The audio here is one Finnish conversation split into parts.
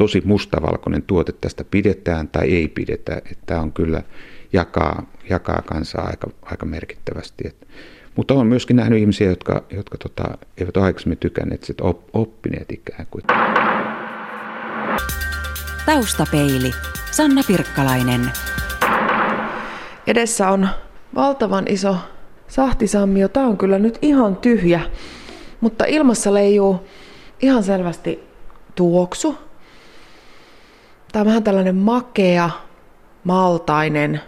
tosi mustavalkoinen tuote, tästä pidetään tai ei pidetä. Tämä on kyllä jakaa, jakaa kansaa aika, aika merkittävästi. Et, mutta olen myöskin nähnyt ihmisiä, jotka, jotka tota, eivät ole aikaisemmin tykänneet, sit op, oppineet ikään kuin. Taustapeili. Sanna Pirkkalainen. Edessä on valtavan iso sahtisammio. Tämä on kyllä nyt ihan tyhjä, mutta ilmassa leijuu ihan selvästi tuoksu. Tämä on vähän tällainen makea, maltainen.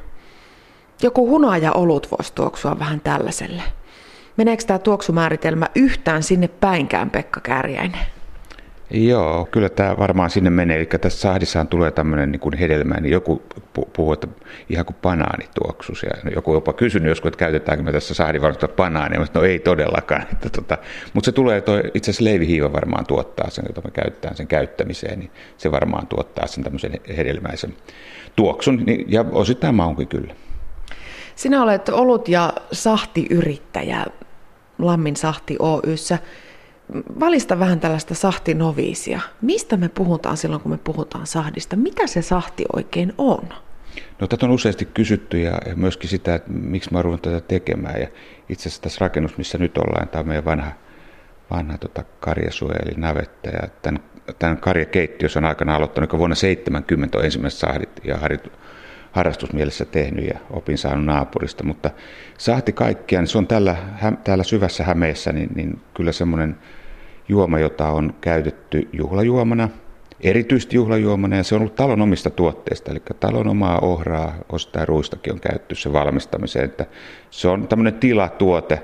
Joku hunaja olut voisi tuoksua vähän tällaiselle. Meneekö tämä tuoksumääritelmä yhtään sinne päinkään, Pekka Kärjäinen? Joo, kyllä tämä varmaan sinne menee. Eli tässä sahdissaan tulee tämmöinen niin kuin hedelmä, niin joku puhuu, että ihan kuin banaanituoksus. Ja joku jopa kysynyt joskus, että käytetäänkö me tässä sahdinvalmistusta banaania. Mä no ei todellakaan. Että tota, mutta se tulee, toi, itse asiassa leivihiiva varmaan tuottaa sen, jota me käytetään sen käyttämiseen, niin se varmaan tuottaa sen tämmöisen hedelmäisen tuoksun. Niin, ja osittain maunkin kyllä. Sinä olet ollut ja sahtiyrittäjä Lammin Sahti Oyssä valista vähän tällaista sahtinoviisia. Mistä me puhutaan silloin, kun me puhutaan sahdista? Mitä se sahti oikein on? No tätä on useasti kysytty ja, myöskin sitä, että miksi mä oon tätä tekemään. Ja itse asiassa tässä rakennus, missä nyt ollaan, tämä on meidän vanha, vanha tota, karjasuoja eli navetta. Ja tämän, tämän karjakeittiössä on aikana aloittanut, vuonna 70 on ensimmäiset sahdit ja harit, harrastusmielessä tehnyt ja opin saanut naapurista, mutta sahti kaikkiaan, se on tällä, täällä syvässä Hämeessä, niin, niin kyllä semmoinen juoma, jota on käytetty juhlajuomana, erityisesti juhlajuomana, ja se on ollut talon omista tuotteista, eli talon omaa ohraa, ostaa ruistakin on käytetty se valmistamiseen, että se on tämmöinen tilatuote,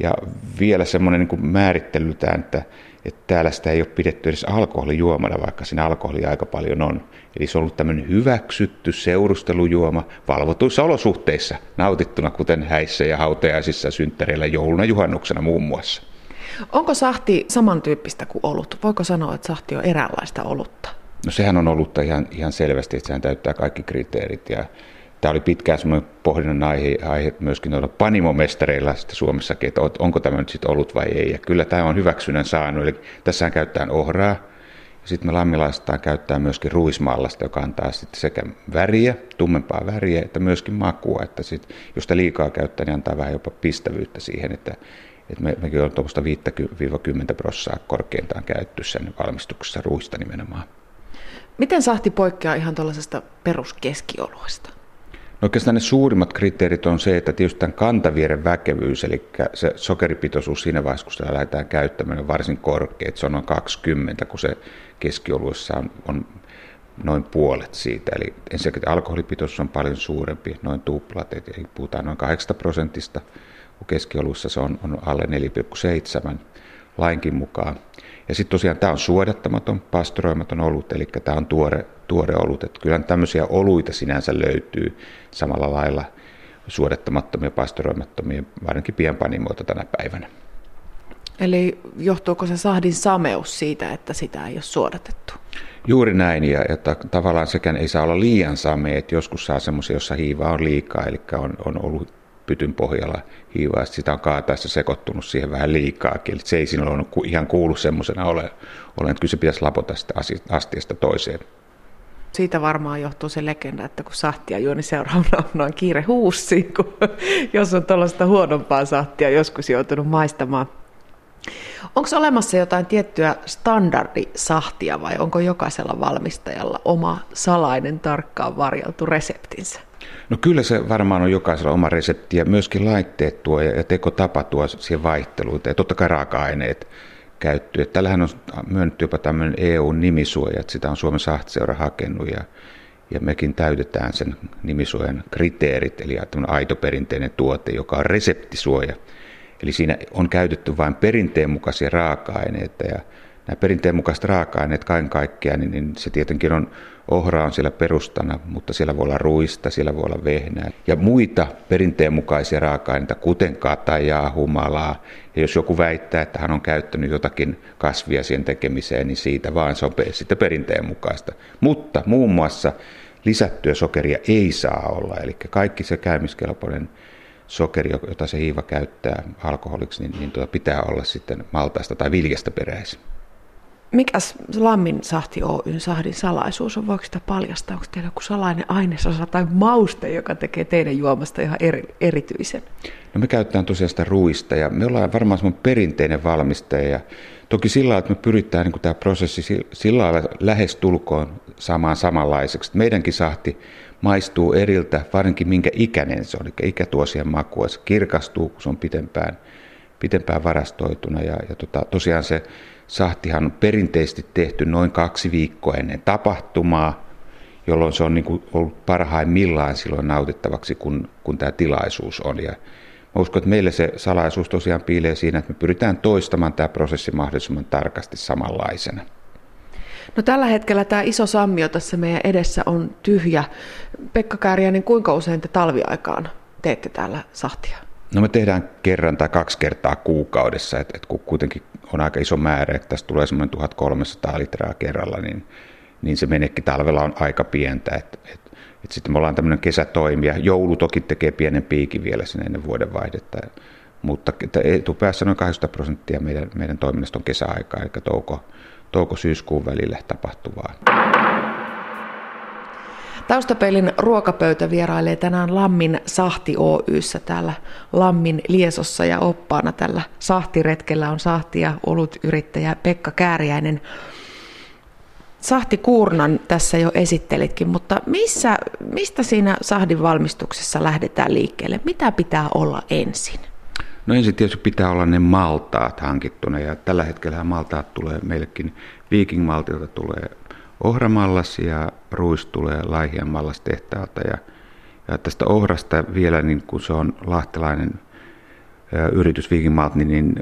ja vielä semmoinen niin määrittelyltään, että, että täällä sitä ei ole pidetty edes alkoholijuomana, vaikka siinä alkoholia aika paljon on. Eli se on ollut tämmöinen hyväksytty seurustelujuoma valvotuissa olosuhteissa, nautittuna kuten häissä ja hautajaisissa synttäreillä jouluna juhannuksena muun muassa. Onko sahti samantyyppistä kuin olut? Voiko sanoa, että sahti on eräänlaista olutta? No sehän on olutta ihan, ihan selvästi, että sehän täyttää kaikki kriteerit. Ja tämä oli pitkään semmoinen pohdinnan aihe, aihe myöskin noilla panimomestareilla Suomessakin, että onko tämä nyt sitten ollut vai ei. Ja kyllä tämä on hyväksynnän saanut. Eli tässä käytetään ohraa, sitten me lammilaistaan käyttää myöskin ruismallasta, joka antaa sitten sekä väriä, tummempaa väriä, että myöskin makua. Että sit, jos sitä liikaa käyttää, niin antaa vähän jopa pistävyyttä siihen, että et me, mekin on tuommoista 5-10 prosenttia korkeintaan käytetty sen valmistuksessa ruista nimenomaan. Miten sahti poikkeaa ihan tuollaisesta peruskeskioluesta? No oikeastaan ne suurimmat kriteerit on se, että tietysti tämän kantavieren väkevyys, eli se sokeripitoisuus siinä vaiheessa, kun sitä lähdetään käyttämään, on varsin korkea. Se on noin 20, kun se keskioluessa on, on noin puolet siitä. Eli ensinnäkin alkoholipitoisuus on paljon suurempi, noin tuplat, eli puhutaan noin 8 prosentista kun keskiolussa se on, on alle 4,7 lainkin mukaan. Ja sitten tosiaan tämä on suodattamaton, pastoroimaton olut, eli tämä on tuore, tuore olut. Että kyllä tämmöisiä oluita sinänsä löytyy samalla lailla suodattamattomia, pastoroimattomia, varsinkin pienpanimoita tänä päivänä. Eli johtuuko se sahdin sameus siitä, että sitä ei ole suodatettu? Juuri näin, ja että tavallaan sekään ei saa olla liian same, että joskus saa semmoisia, jossa hiivaa on liikaa, eli on, on ollut pytyn pohjalla hiivaa, sitä on kaataessa sekoittunut siihen vähän liikaakin, eli se ei sinulla ole ihan kuulu semmoisena ole, ole, että kyllä se pitäisi lapota sitä astiasta toiseen. Siitä varmaan johtuu se legenda, että kun sahtia juo, niin seuraavana on kiire huussiin, kun, jos on tuollaista huonompaa sahtia joskus joutunut maistamaan. Onko olemassa jotain tiettyä standardisahtia vai onko jokaisella valmistajalla oma salainen tarkkaan varjeltu reseptinsä? No kyllä se varmaan on jokaisella oma resepti ja myöskin laitteet tuo ja tekotapa tuo siihen vaihteluita ja totta kai raaka-aineet käyttöön. Tällähän on myönnetty jopa tämmöinen EU-nimisuoja, että sitä on Suomen sahtiseura hakenut ja, ja mekin täytetään sen nimisuojan kriteerit, eli tämmöinen aito perinteinen tuote, joka on reseptisuoja. Eli siinä on käytetty vain perinteen mukaisia raaka-aineita ja nämä perinteen mukaiset raaka-aineet kaiken kaikkiaan, niin, niin se tietenkin on, ohra on siellä perustana, mutta siellä voi olla ruista, siellä voi olla vehnää ja muita perinteen mukaisia raaka-aineita, kuten katajaa, humalaa. Ja jos joku väittää, että hän on käyttänyt jotakin kasvia siihen tekemiseen, niin siitä vaan se on sitten perinteen mukaista. Mutta muun muassa lisättyä sokeria ei saa olla, eli kaikki se käymiskelpoinen sokeri, jota se hiiva käyttää alkoholiksi, niin, niin tuota pitää olla sitten maltaista tai viljasta peräisin. Mikäs Lammin Sahti Oyn Sahdin salaisuus on? Voiko sitä paljastaa? Onko teillä joku salainen ainesosa tai mauste, joka tekee teidän juomasta ihan eri, erityisen? No me käytetään tosiaan sitä ruista ja me ollaan varmaan semmoinen perinteinen valmistaja. Ja toki sillä lailla, että me pyritään niin tämä prosessi sillä lailla lähes tulkoon saamaan samanlaiseksi. Meidänkin sahti maistuu eriltä, varsinkin minkä ikäinen se on, eli ikä tuo siihen makua. Se kirkastuu, kun se on pitempään, pitempään varastoituna. Ja, ja tota, tosiaan se sahtihan on perinteisesti tehty noin kaksi viikkoa ennen tapahtumaa, jolloin se on niin kuin ollut parhaimmillaan silloin nautittavaksi, kun, kun tämä tilaisuus on. Ja mä uskon, että meille se salaisuus tosiaan piilee siinä, että me pyritään toistamaan tämä prosessi mahdollisimman tarkasti samanlaisena. No tällä hetkellä tämä iso sammio tässä meidän edessä on tyhjä. Pekka Kääriäinen, kuinka usein te talviaikaan teette täällä sahtia? No me tehdään kerran tai kaksi kertaa kuukaudessa, että et kun kuitenkin on aika iso määrä, että tästä tulee semmoinen 1300 litraa kerralla, niin, niin se menekki talvella on aika pientä. Et, et, et sitten me ollaan tämmöinen kesätoimija. Joulu toki tekee pienen piikin vielä sinne ennen vuodenvaihdetta, mutta etupäässä noin 80 prosenttia meidän, meidän toiminnasta on kesäaikaa, eli touko, touko-syyskuun välille tapahtuvaa. Taustapeilin ruokapöytä vierailee tänään Lammin Sahti Oyssä täällä Lammin Liesossa ja oppaana tällä sahtiretkellä on sahti- ja yrittäjä Pekka Kääriäinen. Sahti Kuurnan tässä jo esittelitkin, mutta missä, mistä siinä sahdin valmistuksessa lähdetään liikkeelle? Mitä pitää olla ensin? No ensin tietysti pitää olla ne maltaat hankittuna ja tällä hetkellä maltaat tulee meillekin Viking Maltilta tulee ohramallas ja ruis tulee Laihian tehtaalta ja, ja tästä ohrasta vielä, niin kun se on lahtelainen yritys Viking Malt, niin, niin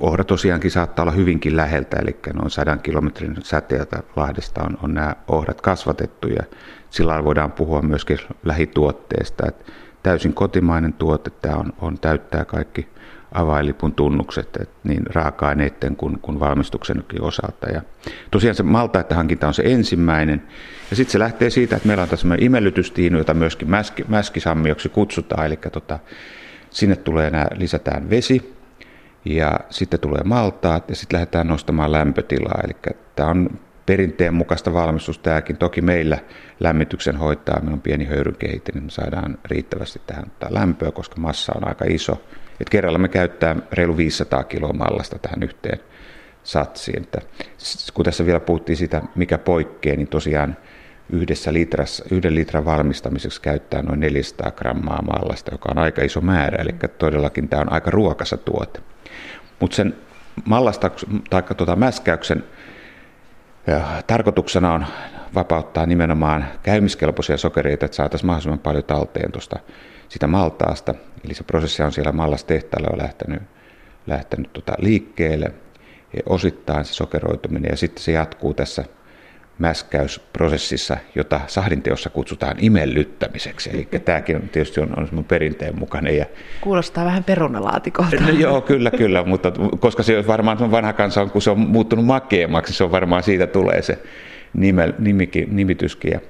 ohra tosiaankin saattaa olla hyvinkin läheltä, eli noin sadan kilometrin säteeltä Lahdesta on, on nämä ohrat kasvatettu ja sillä voidaan puhua myöskin lähituotteesta. Että täysin kotimainen tuote, tämä on, on täyttää kaikki avainlipun tunnukset että niin raaka-aineiden kuin, kuin valmistuksenkin osalta. Ja tosiaan se maltaiden hankinta on se ensimmäinen. Ja sitten se lähtee siitä, että meillä on tässä imellytystiinu, jota myöskin mäski, mäskisammioksi kutsutaan. Eli tota, sinne tulee nämä, lisätään vesi ja sitten tulee maltaat ja sitten lähdetään nostamaan lämpötilaa. Eli tämä on perinteen mukaista valmistusta tämäkin. Toki meillä lämmityksen hoitaa, meillä on pieni höyrykehitin, niin me saadaan riittävästi tähän lämpöä, koska massa on aika iso. Et kerralla me käyttää reilu 500 kiloa mallasta tähän yhteen satsiin. Että kun tässä vielä puhuttiin sitä, mikä poikkeaa, niin tosiaan yhdessä litrassa, yhden litran valmistamiseksi käyttää noin 400 grammaa mallasta, joka on aika iso määrä, eli todellakin tämä on aika ruokassa tuote. Mutta sen mallasta tai tuota mäskäyksen tarkoituksena on vapauttaa nimenomaan käymiskelpoisia sokereita, että saataisiin mahdollisimman paljon talteen tuosta sitä maltaasta. Eli se prosessi on siellä mallastehtaalla lähtenyt, lähtenyt tota liikkeelle, ja osittain se sokeroituminen, ja sitten se jatkuu tässä mäskäysprosessissa, jota sahdinteossa kutsutaan imellyttämiseksi. Eli tämäkin on, tietysti on, on perinteen mukainen. Ja... Kuulostaa vähän perunalaatikolta. No, joo, kyllä, kyllä, mutta koska se varmaan vanha kansa on, kun se on muuttunut makeammaksi, se on varmaan siitä tulee se nime, nimikin, nimityskin. Ja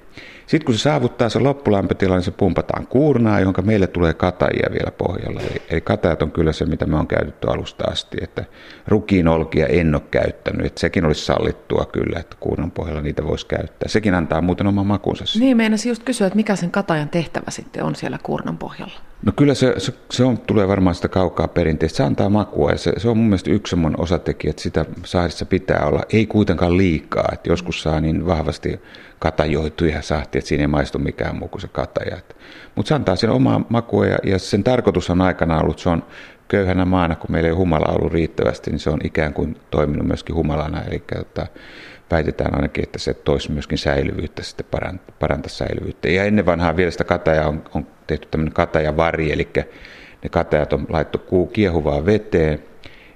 sitten kun se saavuttaa se loppulämpötila, niin se pumpataan kuurnaan, jonka meille tulee katajia vielä pohjalla. Eli, eli katajat on kyllä se, mitä me on käytetty alusta asti. Että rukiin olkia en ole käyttänyt. Että sekin olisi sallittua kyllä, että kuurnan pohjalla niitä voisi käyttää. Sekin antaa muuten oman makunsa. Niin, meinasin just kysyä, että mikä sen katajan tehtävä sitten on siellä kuurnan pohjalla? No kyllä se, se, se on, tulee varmaan sitä kaukaa perinteistä. Se antaa makua ja se, se on mun mielestä yksi semmoinen osatekijä, että sitä sahdissa pitää olla. Ei kuitenkaan liikaa, että joskus saa niin vahvasti katajoituja sahti, että siinä ei maistu mikään muu kuin se kataja. Mutta se antaa sen omaa makua ja, ja sen tarkoitus on aikana ollut, se on köyhänä maana, kun meillä ei ole humala ollut riittävästi, niin se on ikään kuin toiminut myöskin humalana. Eli että väitetään ainakin, että se toisi myöskin säilyvyyttä, sitten parantaa säilyvyyttä. Ja ennen vanhaa vielä sitä kataja on, on tehty tämmöinen katajavari, eli ne katajat on laittu kiehuvaan veteen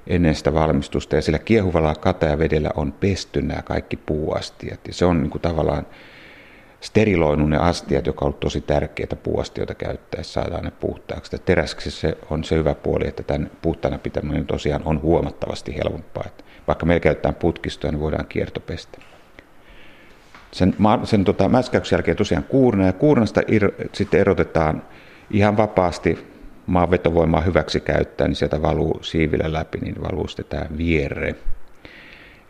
ennen sitä valmistusta, ja sillä kiehuvalla katajavedellä on pesty nämä kaikki puuastiat, ja se on niin kuin tavallaan steriloinut ne astiat, joka on ollut tosi tärkeää puuastioita käyttäessä, saadaan ne puhtaaksi. Teräksi se on se hyvä puoli, että tämän puhtaana pitäminen tosiaan on huomattavasti helpompaa. Että vaikka meillä käytetään putkistoa, niin voidaan kiertopestä. Sen, sen tota, mäskäyksen jälkeen tosiaan kuurna, ja kuurnasta ir, sitten erotetaan ihan vapaasti maan vetovoimaa hyväksi käyttää, niin sieltä valuu siivillä läpi, niin valuu sitten tämä vierre.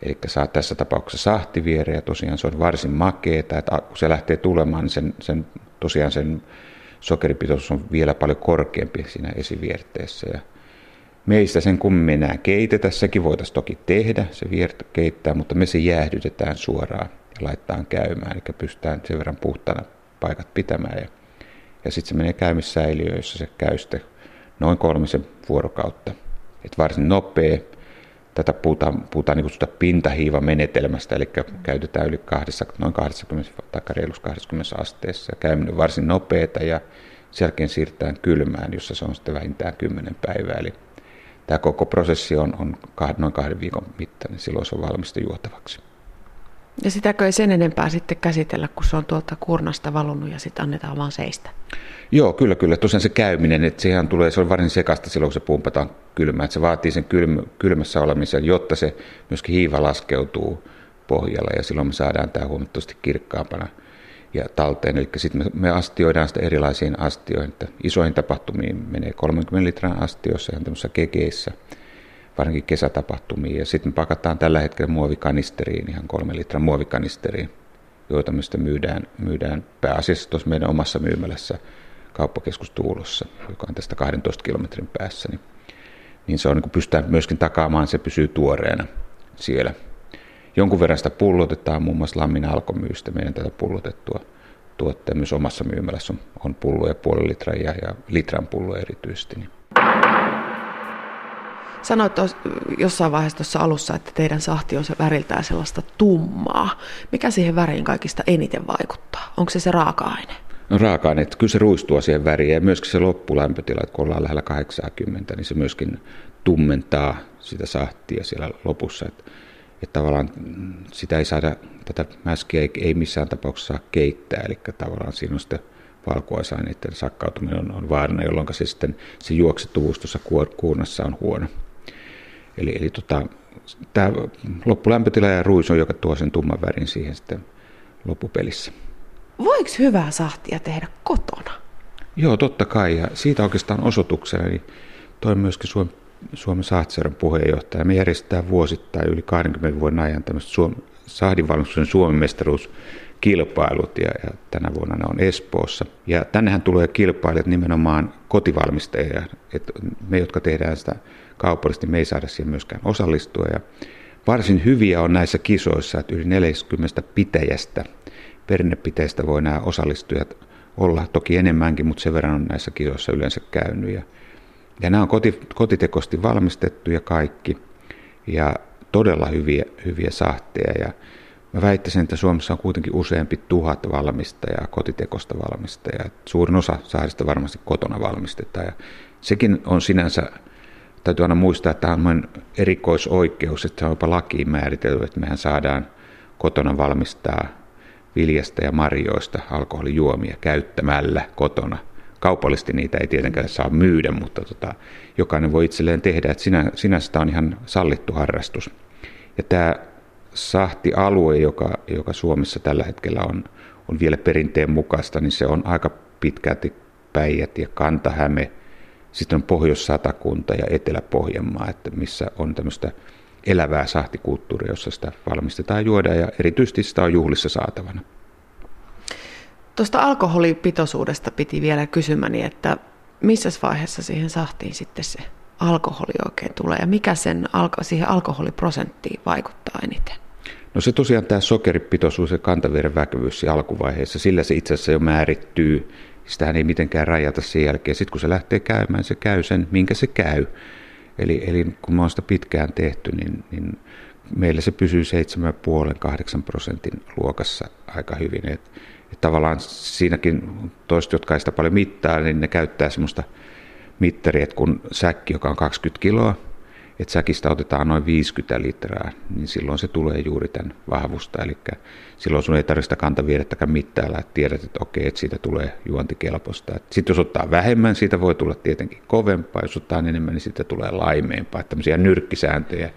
Eli saa tässä tapauksessa sahtiviere ja tosiaan se on varsin makeeta, että kun se lähtee tulemaan, niin sen, sen, tosiaan sen sokeripitoisuus on vielä paljon korkeampi siinä esivierteessä. Ja meistä sen kummemmin enää keitetä, sekin voitaisiin toki tehdä, se viert keittää, mutta me se jäähdytetään suoraan ja laitetaan käymään, eli pystytään sen verran puhtana paikat pitämään. Ja, ja sitten se menee käymissäiliöön, jossa se käy sitten noin kolmisen vuorokautta. Et varsin nopea. Tätä puhutaan, puhutaan niin pintahiivamenetelmästä, eli käytetään yli kahdessa, noin 20 tai reilus 20 asteessa. Käyminen varsin nopeata ja sen jälkeen siirrytään kylmään, jossa se on sitten vähintään 10 päivää. Eli tämä koko prosessi on, on kahden, noin kahden viikon mittainen, silloin se on valmista juotavaksi. Ja sitäkö ei sen enempää sitten käsitellä, kun se on tuolta kurnasta valunut ja sitten annetaan vaan seistä? Joo, kyllä, kyllä. Tosiaan se käyminen, että sehän tulee, se on varsin sekasta silloin, kun se pumpataan kylmään. Että se vaatii sen kylm, kylmässä olemisen, jotta se myöskin hiiva laskeutuu pohjalla ja silloin me saadaan tämä huomattavasti kirkkaampana ja talteen. Eli sitten me, me astioidaan sitä erilaisiin astioihin. Että isoihin tapahtumiin menee 30 litran astioissa ihan tämmöisissä kekeissä – varsinkin kesätapahtumiin. Ja sitten pakataan tällä hetkellä muovikanisteriin, ihan kolme litran muovikanisteriin, joita me myydään, myydään pääasiassa tuossa meidän omassa myymälässä kauppakeskus Tuulossa, joka on tästä 12 kilometrin päässä. Niin, niin se on, niin pystytään myöskin takaamaan, se pysyy tuoreena siellä. Jonkun verran sitä pullotetaan, muun muassa Lammin alkomyystä meidän tätä pullotettua tuotteen myös omassa myymälässä on, on pulloja puoli litran ja, ja litran pulloja erityisesti. Niin. Sanoit jossain vaiheessa tuossa alussa, että teidän sahti on se väriltään sellaista tummaa. Mikä siihen väriin kaikista eniten vaikuttaa? Onko se se raaka-aine? No raaka-aine, kyllä se ruistuu siihen väriin ja myöskin se loppulämpötila, että kun ollaan lähellä 80, niin se myöskin tummentaa sitä sahtia siellä lopussa. Että, että tavallaan sitä ei saada, tätä mäskiä ei, ei missään tapauksessa saa keittää, eli tavallaan siinä on sitten valkuaisaineiden sakkautuminen on, on vaarana, jolloin se sitten se juoksettuvuus tuossa kuurnassa on huono. Eli, eli tota, tämä loppulämpötila ja ruis on, joka tuo sen tumman värin siihen sitten loppupelissä. Voiko hyvää sahtia tehdä kotona? Joo, totta kai. Ja siitä oikeastaan osoituksena niin toi myöskin Suomen, Suomen Sahtseron puheenjohtaja. Me järjestetään vuosittain yli 20 vuoden ajan tämmöistä Suom- sahdinvalmistuksen Suomen mestaruuskilpailut ja, ja tänä vuonna ne on Espoossa. Ja tännehän tulee kilpailijat nimenomaan kotivalmistajia, että me, jotka tehdään sitä kaupallisesti me ei saada siihen myöskään osallistua. Ja varsin hyviä on näissä kisoissa, että yli 40 pitäjästä, perinnepiteistä voi nämä osallistujat olla, toki enemmänkin, mutta sen verran on näissä kisoissa yleensä käynyt. Ja, ja nämä on koti, kotitekosti valmistettuja kaikki ja todella hyviä, hyviä sahteja. Ja mä väittäisin, että Suomessa on kuitenkin useampi tuhat valmistajaa, kotitekosta valmistajaa. Suurin osa saarista varmasti kotona valmistetaan ja sekin on sinänsä täytyy aina muistaa, että tämä on erikoisoikeus, että se on jopa lakiin määritelty, että mehän saadaan kotona valmistaa viljasta ja marjoista alkoholijuomia käyttämällä kotona. Kaupallisesti niitä ei tietenkään saa myydä, mutta tota, jokainen voi itselleen tehdä, että sinä, sinänsä tämä on ihan sallittu harrastus. Ja tämä sahtialue, joka, joka Suomessa tällä hetkellä on, on vielä perinteen mukaista, niin se on aika pitkälti Päijät ja Kantahäme – sitten on Pohjois-Satakunta ja Etelä-Pohjanmaa, että missä on tämmöistä elävää sahtikulttuuria, jossa sitä valmistetaan juoda ja erityisesti sitä on juhlissa saatavana. Tuosta alkoholipitoisuudesta piti vielä kysymäni, että missä vaiheessa siihen sahtiin sitten se alkoholi oikein tulee ja mikä sen, siihen alkoholiprosenttiin vaikuttaa eniten? No se tosiaan tämä sokeripitoisuus ja kantaveren väkevyys alkuvaiheessa, sillä se itse asiassa jo määrittyy Sitähän ei mitenkään rajata sen jälkeen. Sitten kun se lähtee käymään, se käy sen, minkä se käy. Eli, eli kun me on sitä pitkään tehty, niin, niin meillä se pysyy 7,5-8 prosentin luokassa aika hyvin. Et, et tavallaan siinäkin toiset, jotka ei sitä paljon mittaa, niin ne käyttää semmoista mittaria, että kun säkki, joka on 20 kiloa, että säkistä otetaan noin 50 litraa, niin silloin se tulee juuri tämän vahvusta. Eli silloin sun ei tarvitse sitä kantaviidettäkään mittailla, että tiedät, että okei, että siitä tulee juontikelpoista. Sitten jos ottaa vähemmän, siitä voi tulla tietenkin kovempaa, jos ottaa enemmän, niin siitä tulee laimeempaa. Että tämmöisiä nyrkkisääntöjä.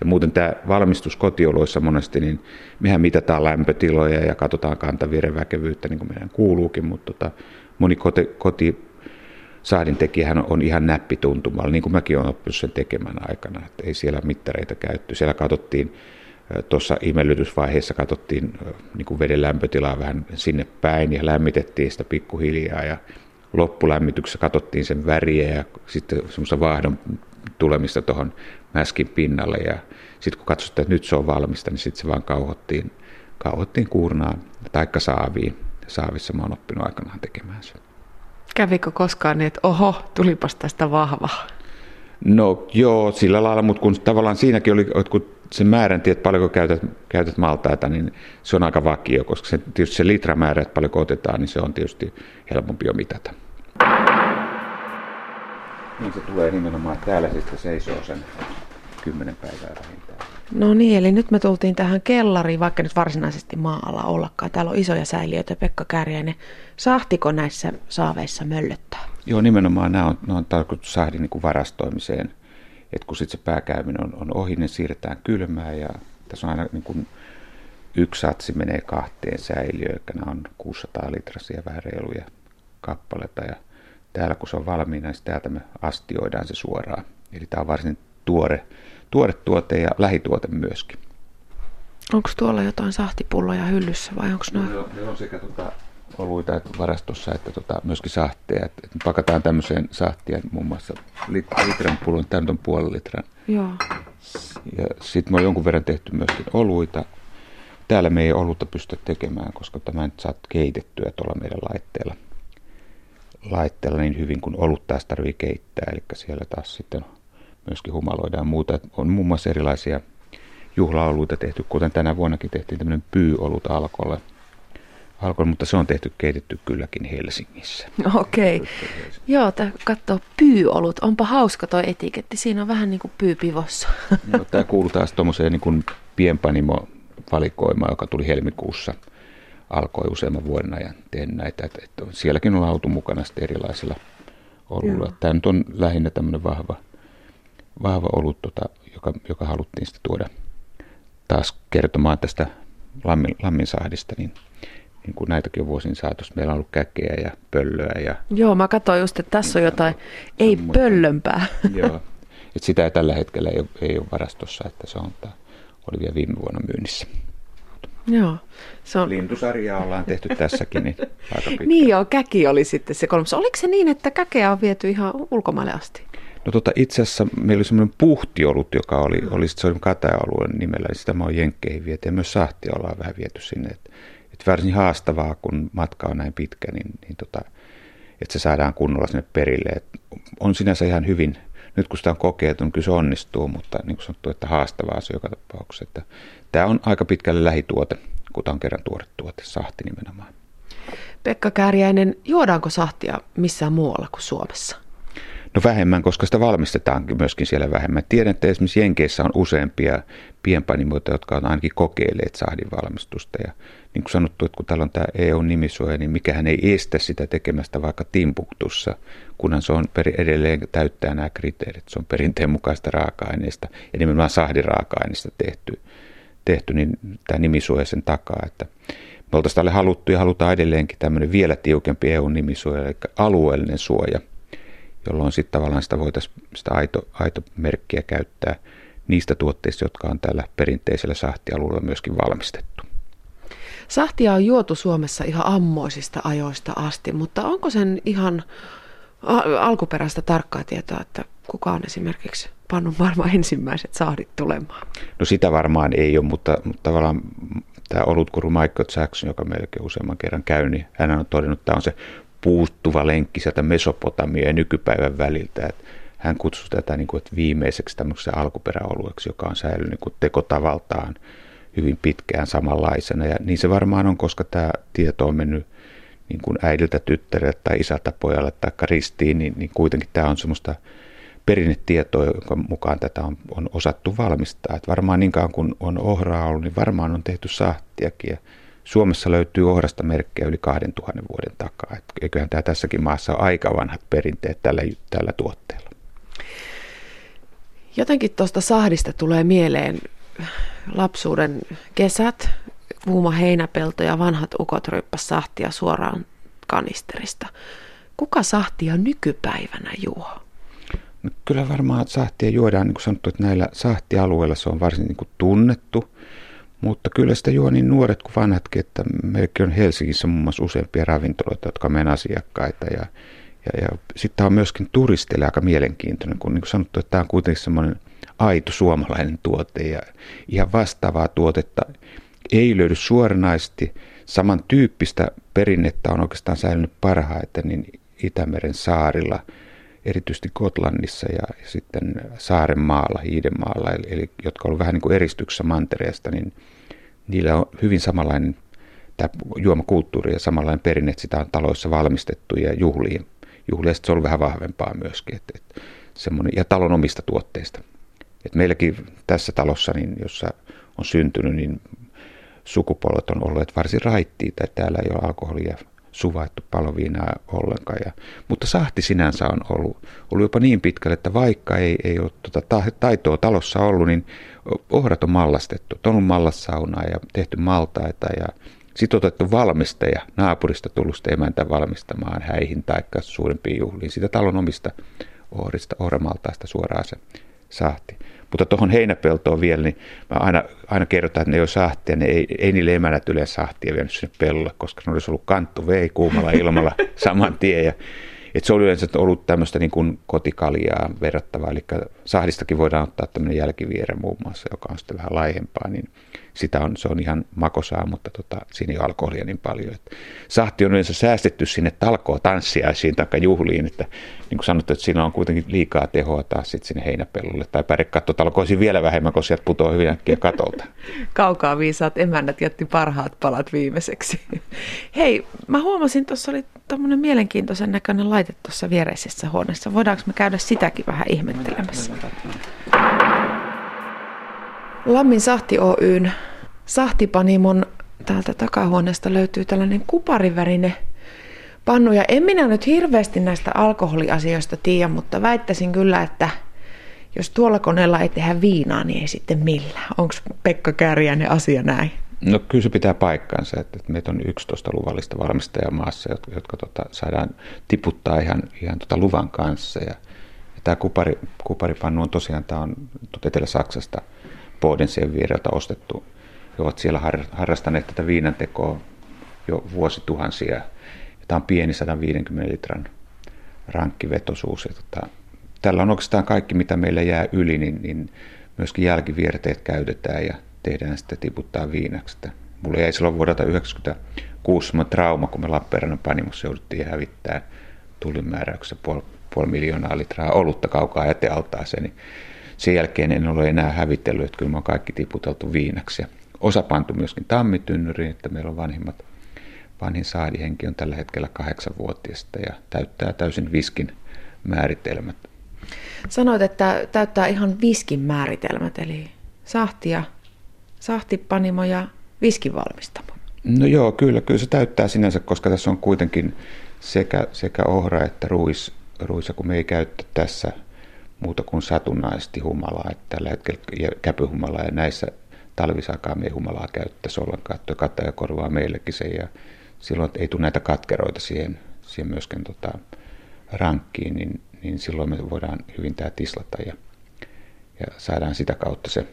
Ja muuten tämä valmistus kotioloissa monesti, niin mehän mitataan lämpötiloja ja katsotaan kantaviiren väkevyyttä, niin kuin meidän kuuluukin, mutta tota, moni koti, koti saadin tekijähän on ihan näppituntumalla, niin kuin mäkin olen oppinut sen tekemään aikana, että ei siellä mittareita käytty. Siellä katsottiin tuossa imellytysvaiheessa katsottiin niin kuin veden lämpötilaa vähän sinne päin ja lämmitettiin sitä pikkuhiljaa ja loppulämmityksessä katsottiin sen väriä ja sitten semmoista vaahdon tulemista tuohon mäskin pinnalle ja sitten kun katsottiin, että nyt se on valmista, niin sitten se vaan kauhottiin, kauhottiin kuurnaan taikka saaviin. Saavissa mä oon oppinut aikanaan tekemään sen. Kävikö koskaan niin, että oho, tulipas tästä vahva? No joo, sillä lailla, mutta kun tavallaan siinäkin oli, että kun se määrän, että paljonko käytät, käytät maltaita, niin se on aika vakio, koska se, tietysti se litramäärä, että paljonko otetaan, niin se on tietysti helpompi jo mitata. Niin se tulee nimenomaan, täällä sitten seisoo sen kymmenen päivää vähintään. No niin, eli nyt me tultiin tähän kellariin, vaikka nyt varsinaisesti maa-ala ollakaan. Täällä on isoja säiliöitä. Pekka Kärjäinen, sahtiko näissä saaveissa möllöttää? Joo, nimenomaan nämä on, nämä on tarkoitus sahdin niin varastoimiseen. Et kun sitten se pääkäyminen on, on ohi, niin siirretään kylmään ja tässä on aina niin kuin yksi satsi menee kahteen säiliöön, eli nämä on 600 litrasia vähän reiluja kappaletta ja täällä kun se on valmiina, niin täältä me astioidaan se suoraan. Eli tämä on varsin tuore, tuore tuote ja lähituote myöskin. Onko tuolla jotain sahtipulloja hyllyssä vai onko noin? On, meillä on sekä tota, oluita että varastossa että tota, myöskin sahteja. Et, et pakataan tämmöiseen sahtia muun muassa lit, litran pullon, tämä on puolen litran. Joo. Ja sitten me on jonkun verran tehty myöskin oluita. Täällä me ei olutta pysty tekemään, koska tämä nyt saat keitettyä tuolla meidän laitteella, laitteella niin hyvin kuin olut taas tarvii keittää. Eli siellä taas sitten myöskin humaloidaan muuta. On muun muassa erilaisia juhlaoluita tehty, kuten tänä vuonnakin tehtiin tämmöinen pyyolut alkolle. alkolle, mutta se on tehty keitetty kylläkin Helsingissä. Okei. Okay. Joo, tämä katsoo pyyolut. Onpa hauska tuo etiketti. Siinä on vähän niin kuin pyypivossa. Joo, tämä kuuluu taas tuommoiseen niin kuin pienpanimo-valikoimaan, joka tuli helmikuussa. Alkoi useamman vuoden ajan tehdä näitä. Että, että sielläkin on autu mukana sitten erilaisilla oluilla. Tämä nyt on lähinnä tämmöinen vahva vahva olut, tota, joka, joka haluttiin sitten tuoda taas kertomaan tästä lammin, lamminsahdista, niin, niin kuin näitäkin on vuosien saatossa. Meillä on ollut käkeä ja pöllöä. Ja, Joo, mä katsoin just, että tässä on jotain, ei pöllömpää. Joo, että sitä ei tällä hetkellä ei ole, ei ole varastossa, että se on, oli vielä viime vuonna myynnissä. Joo. Se on... Lintusarjaa ollaan tehty tässäkin, niin aika niin joo, käki oli sitten se kolmas. Oliko se niin, että käkeä on viety ihan ulkomaille asti? No tota, itse asiassa meillä oli semmoinen puhtiolut, joka oli, oli se oli kataja-alueen nimellä, niin sitä mä oon Jenkkeihin viety ja myös sahtia ollaan vähän viety sinne. Et, et varsin haastavaa, kun matka on näin pitkä, niin, niin tota, että se saadaan kunnolla sinne perille. Et on sinänsä ihan hyvin, nyt kun sitä on kokeiltu, niin kyllä se onnistuu, mutta niin kuin sanottu, että haastavaa se joka tapauksessa. Että tämä on aika pitkälle lähituote, kun tämä on kerran tuore tuote, sahti nimenomaan. Pekka Kääriäinen, juodaanko sahtia missään muualla kuin Suomessa? No vähemmän, koska sitä valmistetaankin myöskin siellä vähemmän. Tiedän, että esimerkiksi Jenkeissä on useampia pienpanimoita, jotka on ainakin kokeilleet sahdin valmistusta. Ja niin kuin sanottu, että kun täällä on tämä EU-nimisuoja, niin mikähän ei estä sitä tekemästä vaikka Timbuktussa, kunhan se on edelleen täyttää nämä kriteerit. Se on perinteen mukaista raaka-aineista ja nimenomaan sahdin raaka-aineista tehty, tehty, niin tämä nimisuoja sen takaa, että me oltaisiin tälle haluttu ja halutaan edelleenkin tämmöinen vielä tiukempi EU-nimisuoja, eli alueellinen suoja – jolloin sitten tavallaan sitä voitaisiin sitä aito, aito merkkiä käyttää niistä tuotteista, jotka on täällä perinteisellä sahtialueella myöskin valmistettu. Sahtia on juotu Suomessa ihan ammoisista ajoista asti, mutta onko sen ihan alkuperäistä tarkkaa tietoa, että kuka on esimerkiksi pannut maailman ensimmäiset sahdit tulemaan? No sitä varmaan ei ole, mutta, mutta tavallaan tämä olutkuru Michael Jackson, joka meilläkin useamman kerran käy, niin hän on todennut, että tämä on se puuttuva lenkki sieltä Mesopotamia ja nykypäivän väliltä. Että hän kutsui tätä niin kuin, että viimeiseksi tämmöiseksi alkuperäolueeksi, joka on säilynyt niin kuin tekotavaltaan hyvin pitkään samanlaisena. Ja niin se varmaan on, koska tämä tieto on mennyt niin kuin äidiltä tyttärelle tai isältä pojalle tai ristiin, niin, niin kuitenkin tämä on semmoista perinnetietoa, jonka mukaan tätä on, on osattu valmistaa. Että varmaan niin kauan kuin on ohraa ollut, niin varmaan on tehty sahtiakin. Suomessa löytyy ohrasta merkkejä yli 2000 vuoden takaa. Et eiköhän tämä tässäkin maassa ole aika vanhat perinteet tällä, tällä tuotteella. Jotenkin tuosta sahdista tulee mieleen lapsuuden kesät, kuuma heinäpelto ja vanhat ukot ryppäs sahtia suoraan kanisterista. Kuka sahtia nykypäivänä juo? No, kyllä varmaan sahtia juodaan, niin kuin sanottu, että näillä sahtialueilla se on varsin niin kuin tunnettu Mutta kyllä sitä juo niin nuoret kuin vanhatkin, että meilläkin on Helsingissä muun muassa useampia ravintoloita, jotka on meidän asiakkaita. Ja, ja, ja sitten on myöskin turisteille aika mielenkiintoinen, kun niin kuin sanottu, että tämä on kuitenkin semmoinen aito suomalainen tuote ja ihan vastaavaa tuotetta ei löydy suoranaisesti. Samantyyppistä perinnettä on oikeastaan säilynyt parhaiten niin Itämeren saarilla, erityisesti Gotlannissa ja, sitten Saarenmaalla, Hiidenmaalla, eli, eli jotka ovat vähän niin kuin eristyksessä mantereesta, niin niillä on hyvin samanlainen tämä juomakulttuuri ja samanlainen perinne, että sitä on taloissa valmistettu ja juhliin. Juhlia se on vähän vahvempaa myöskin, että, että ja talon omista tuotteista. Et meilläkin tässä talossa, niin, jossa on syntynyt, niin sukupolvet on olleet varsin raittiita, että täällä ei ole alkoholia suvaittu paloviinaa ollenkaan. Ja, mutta sahti sinänsä on ollut, ollut jopa niin pitkälle, että vaikka ei, ei ole tuota taitoa talossa ollut, niin ohrat on mallastettu. On ollut mallassaunaa ja tehty maltaita ja sitten otettu valmistaja naapurista tullut emäntä valmistamaan häihin tai suurempiin juhliin. Sitä talon omista ohrista, ohramaltaista suoraan se sahti. Mutta tuohon heinäpeltoon vielä, niin mä aina, aina kerrotaan, että ne ei ole sahtia, ne ei, ei niille emänät yleensä sahtia vienyt sinne pellolle, koska ne olisi ollut kanttu vei kuumalla ilmalla saman tien. Ja, et se oli yleensä ollut tämmöistä niin kuin kotikaljaa verrattavaa, eli sahdistakin voidaan ottaa tämmöinen jälkiviere muun muassa, joka on sitten vähän laihempaa, niin sitä on, se on ihan makosaa, mutta tota, siinä ei ole alkoholia niin paljon. Et sahti on yleensä säästetty sinne talkoon tanssiaisiin tai juhliin, että niin kuin sanottu, että siinä on kuitenkin liikaa tehoa taas sitten sinne heinäpellolle tai talkoisiin vielä vähemmän, kun sieltä putoaa hyvin äkkiä katolta. Kaukaa viisaat emännät jätti parhaat palat viimeiseksi. Hei, mä huomasin, tuossa oli tämmöinen mielenkiintoisen näköinen laite tuossa viereisessä huoneessa. Voidaanko me käydä sitäkin vähän ihmettelemässä? Lammin Sahti Oyn Sahtipanimon täältä takahuoneesta löytyy tällainen kuparivärinen pannu. Ja en minä nyt hirveästi näistä alkoholiasioista tiedä, mutta väittäisin kyllä, että jos tuolla koneella ei tehdä viinaa, niin ei sitten millään. Onko Pekka Kääriäinen asia näin? No kyllä se pitää paikkansa, että meitä on 11 luvallista valmistajaa maassa, jotka, jotka tota, saadaan tiputtaa ihan, ihan tota luvan kanssa. Ja, ja tämä kupari, kuparipannu on tosiaan, tämä on Etelä-Saksasta Bodenseen viereltä ostettu. He ovat siellä harrastaneet tätä viinantekoa jo vuosituhansia. Ja tämä on pieni 150 litran rankkivetosuus. Ja tota, tällä on oikeastaan kaikki, mitä meillä jää yli, niin, niin myöskin jälkivierteet käytetään ja tehdään sitten tiputtaa viinaksi. Mulla jäi silloin vuodelta 1996 trauma, kun me Lappeenrannan panimossa jouduttiin hävittää tulimääräyksessä puoli, puoli miljoonaa litraa olutta kaukaa jätealtaaseen, niin sen jälkeen en ole enää hävitellyt, että kyllä me on kaikki tiputeltu viinaksi. Ja osa pantu myöskin tammitynnyriin, että meillä on vanhimmat, vanhin saadihenki on tällä hetkellä kahdeksanvuotiasta ja täyttää täysin viskin määritelmät. Sanoit, että täyttää ihan viskin määritelmät, eli sahtia, sahtipanimo ja viskin valmistamo. No joo, kyllä, kyllä se täyttää sinänsä, koska tässä on kuitenkin sekä, sekä ohra että ruis, ruisa, kun me ei käyttä tässä muuta kuin satunnaisesti humalaa. Että tällä hetkellä käpyhumalaa ja näissä talvisaikaan me ei humalaa käyttäisi ollenkaan. Tuo kataja korvaa meillekin sen ja silloin ei tule näitä katkeroita siihen, siihen myöskin tota, rankkiin, niin, niin silloin me voidaan hyvin tämä tislata ja, ja saadaan sitä kautta se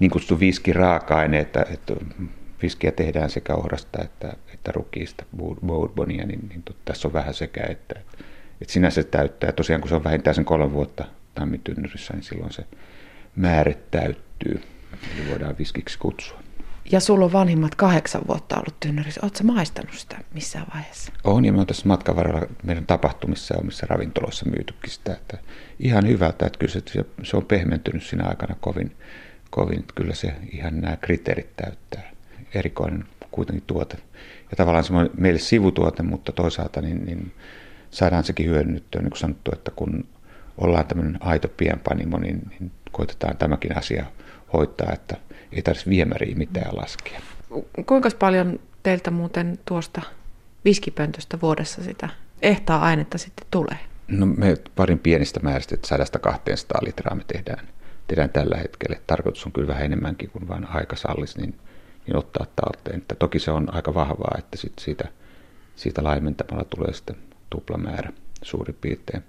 niin kutsuttu viski raaka-aine, että, että viskiä tehdään sekä ohrasta että, että rukiista, bourbonia, niin, niin tässä on vähän sekä että, että, että sinänsä se täyttää. Tosiaan kun se on vähintään sen kolme vuotta tammitynnyrissä, niin silloin se määrä täyttyy. Eli voidaan viskiksi kutsua. Ja sulla on vanhimmat kahdeksan vuotta ollut tynnyrissä. Oletko maistanut sitä missään vaiheessa? On, ja me on tässä matkan varrella meidän tapahtumissa ja omissa ravintoloissa myytykin sitä. Että ihan hyvältä, että kyllä se, se on pehmentynyt siinä aikana kovin, kovin. Kyllä se ihan nämä kriteerit täyttää. Erikoinen kuitenkin tuote. Ja tavallaan semmoinen meille sivutuote, mutta toisaalta niin, niin saadaan sekin hyödynnettyä, niin kuin sanottu, että kun ollaan tämmöinen aito pienpanimo, niin, niin koitetaan tämäkin asia hoitaa, että ei tarvitsisi viemäriä mitään laskea. Kuinka paljon teiltä muuten tuosta viskipöntöstä vuodessa sitä ehtaa ainetta sitten tulee? No me parin pienistä määristä, että 100-200 litraa me tehdään, tehdään tällä hetkellä. Tarkoitus on kyllä vähän enemmänkin kuin vain aika sallis, niin, niin ottaa talteen. Että toki se on aika vahvaa, että sit siitä, siitä laimentamalla tulee sitten tuplamäärä suurin piirtein.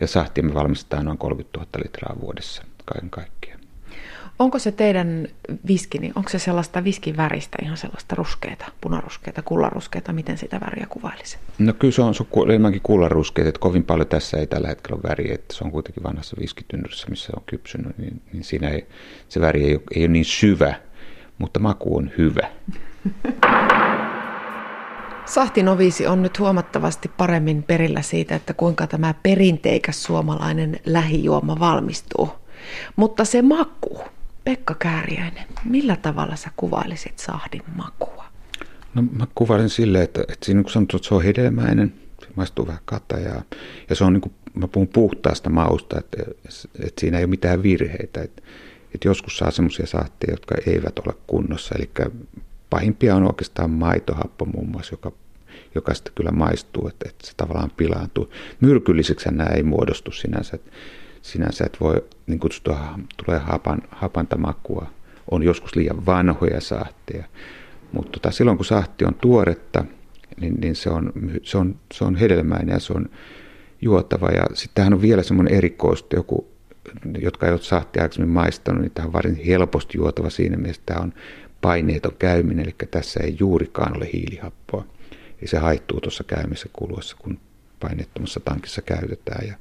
Ja sahtia me valmistetaan noin 30 000 litraa vuodessa kaiken kaikkiaan. Onko se teidän viski, niin onko se sellaista viskin väristä, ihan sellaista ruskeita, punaruskeita, kullaruskeita, miten sitä väriä kuvailisi? No kyllä se on, se on enemmänkin kullaruskeita, että kovin paljon tässä ei tällä hetkellä ole väriä, että se on kuitenkin vanhassa viskitynnyrissä, missä on kypsynyt, niin, niin siinä ei, se väri ei ole, ei ole niin syvä, mutta maku on hyvä. Sahtinoviisi on nyt huomattavasti paremmin perillä siitä, että kuinka tämä perinteikäs suomalainen lähijuoma valmistuu. Mutta se maku, Pekka Kääriäinen, millä tavalla sä kuvailisit sahdin makua? No mä kuvailin silleen, että, että siinä kun sanottu, että se on hedelmäinen, se maistuu vähän katajaa, ja se on niin kuin, mä puhun puhtaasta mausta, että, että siinä ei ole mitään virheitä. Että, että joskus saa semmoisia saatteja, jotka eivät ole kunnossa, eli pahimpia on oikeastaan maitohappo muun muassa, joka, joka sitten kyllä maistuu, että, että se tavallaan pilaantuu. Myrkylliseksi nämä ei muodostu sinänsä, että sinänsä, että voi niin kutsutua, tulee hapan, hapantamakua, on joskus liian vanhoja sahteja, mutta tota, silloin kun sahti on tuoretta, niin, niin se, on, se, on, se on hedelmäinen ja se on juotava. Ja sitten on vielä semmoinen erikoistu, joku, jotka ei ole sahtia aikaisemmin maistanut, niin tämä on varsin helposti juotava siinä mielessä, tämä on paineeton käyminen, eli tässä ei juurikaan ole hiilihappoa. Ja se haittuu tuossa käymisessä kuluessa, kun painettomassa tankissa käytetään. Ja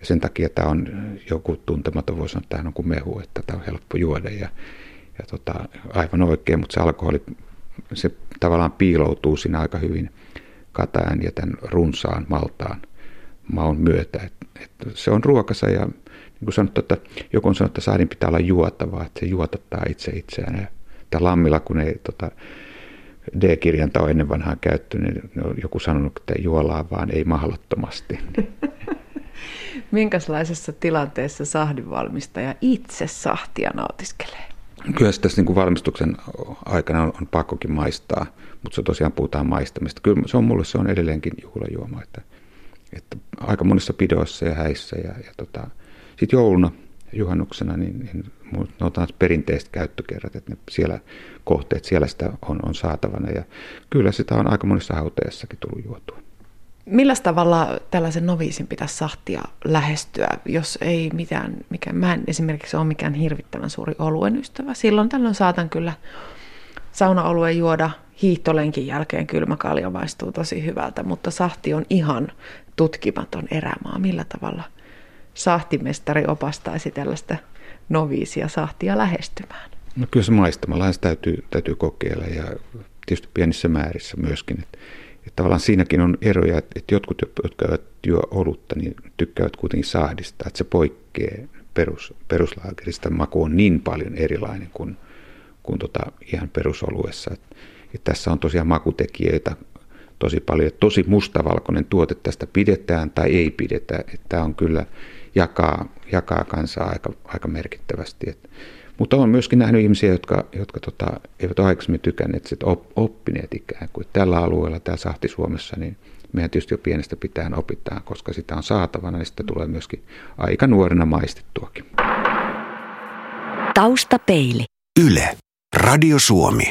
ja sen takia tämä on joku tuntematon, voi sanoa, että tämä on kuin mehu, että tämä on helppo juoda ja, ja tota, aivan oikein, mutta se alkoholi, se tavallaan piiloutuu siinä aika hyvin katajan ja tämän runsaan maltaan maun myötä. Et, et se on ruokassa ja niin kuin sanottu, että joku on sanonut, että saadin pitää olla juotavaa, että se juotattaa itse itseään. Ja tämä lammilla, kun ei tota, D-kirjanta ole ennen vanhaa käytty, niin joku sanonut, että juolaa vaan ei mahdottomasti. Minkälaisessa tilanteessa sahdinvalmistaja itse sahtia nautiskelee? Kyllä se tässä niin kuin valmistuksen aikana on, on pakkokin maistaa, mutta se tosiaan puhutaan maistamista. Kyllä se on mulle se on edelleenkin juhlajuoma, että, että aika monissa pidoissa ja häissä ja, ja tota, sitten jouluna juhannuksena, niin, niin ne otetaan perinteiset käyttökerrat, että ne siellä kohteet, siellä sitä on, on saatavana ja kyllä sitä on aika monissa hauteessakin tullut juotua. Millä tavalla tällaisen noviisin pitäisi sahtia lähestyä, jos ei mitään, mikä, mä en esimerkiksi ole mikään hirvittävän suuri oluen ystävä. Silloin tällöin saatan kyllä saunaoluen juoda hiihtolenkin jälkeen kylmäkalja maistuu tosi hyvältä, mutta sahti on ihan tutkimaton erämaa. Millä tavalla sahtimestari opastaisi tällaista noviisia sahtia lähestymään? No kyllä se maistamalla täytyy, täytyy kokeilla ja tietysti pienissä määrissä myöskin. Että että tavallaan siinäkin on eroja, että jotkut, jotka eivät juo olutta, niin tykkäävät kuitenkin sahdista, että se poikkeaa perus, peruslaakerista. Maku on niin paljon erilainen kuin, kuin tota ihan perusoluessa. Että, että tässä on tosiaan makutekijöitä tosi paljon. Tosi mustavalkoinen tuote tästä pidetään tai ei pidetä. Tämä on kyllä jakaa, jakaa kansaa aika, aika merkittävästi. Että mutta olen myöskin nähnyt ihmisiä, jotka, jotka tota, eivät ole aikaisemmin tykänneet, sit op, oppineet ikään kuin. Tällä alueella, täällä Sahti-Suomessa, niin meidän tietysti jo pienestä pitäen opitaan, koska sitä on saatavana, niin sitä tulee myöskin aika nuorena maistettuakin. Taustapeili. Yle. Radio Suomi.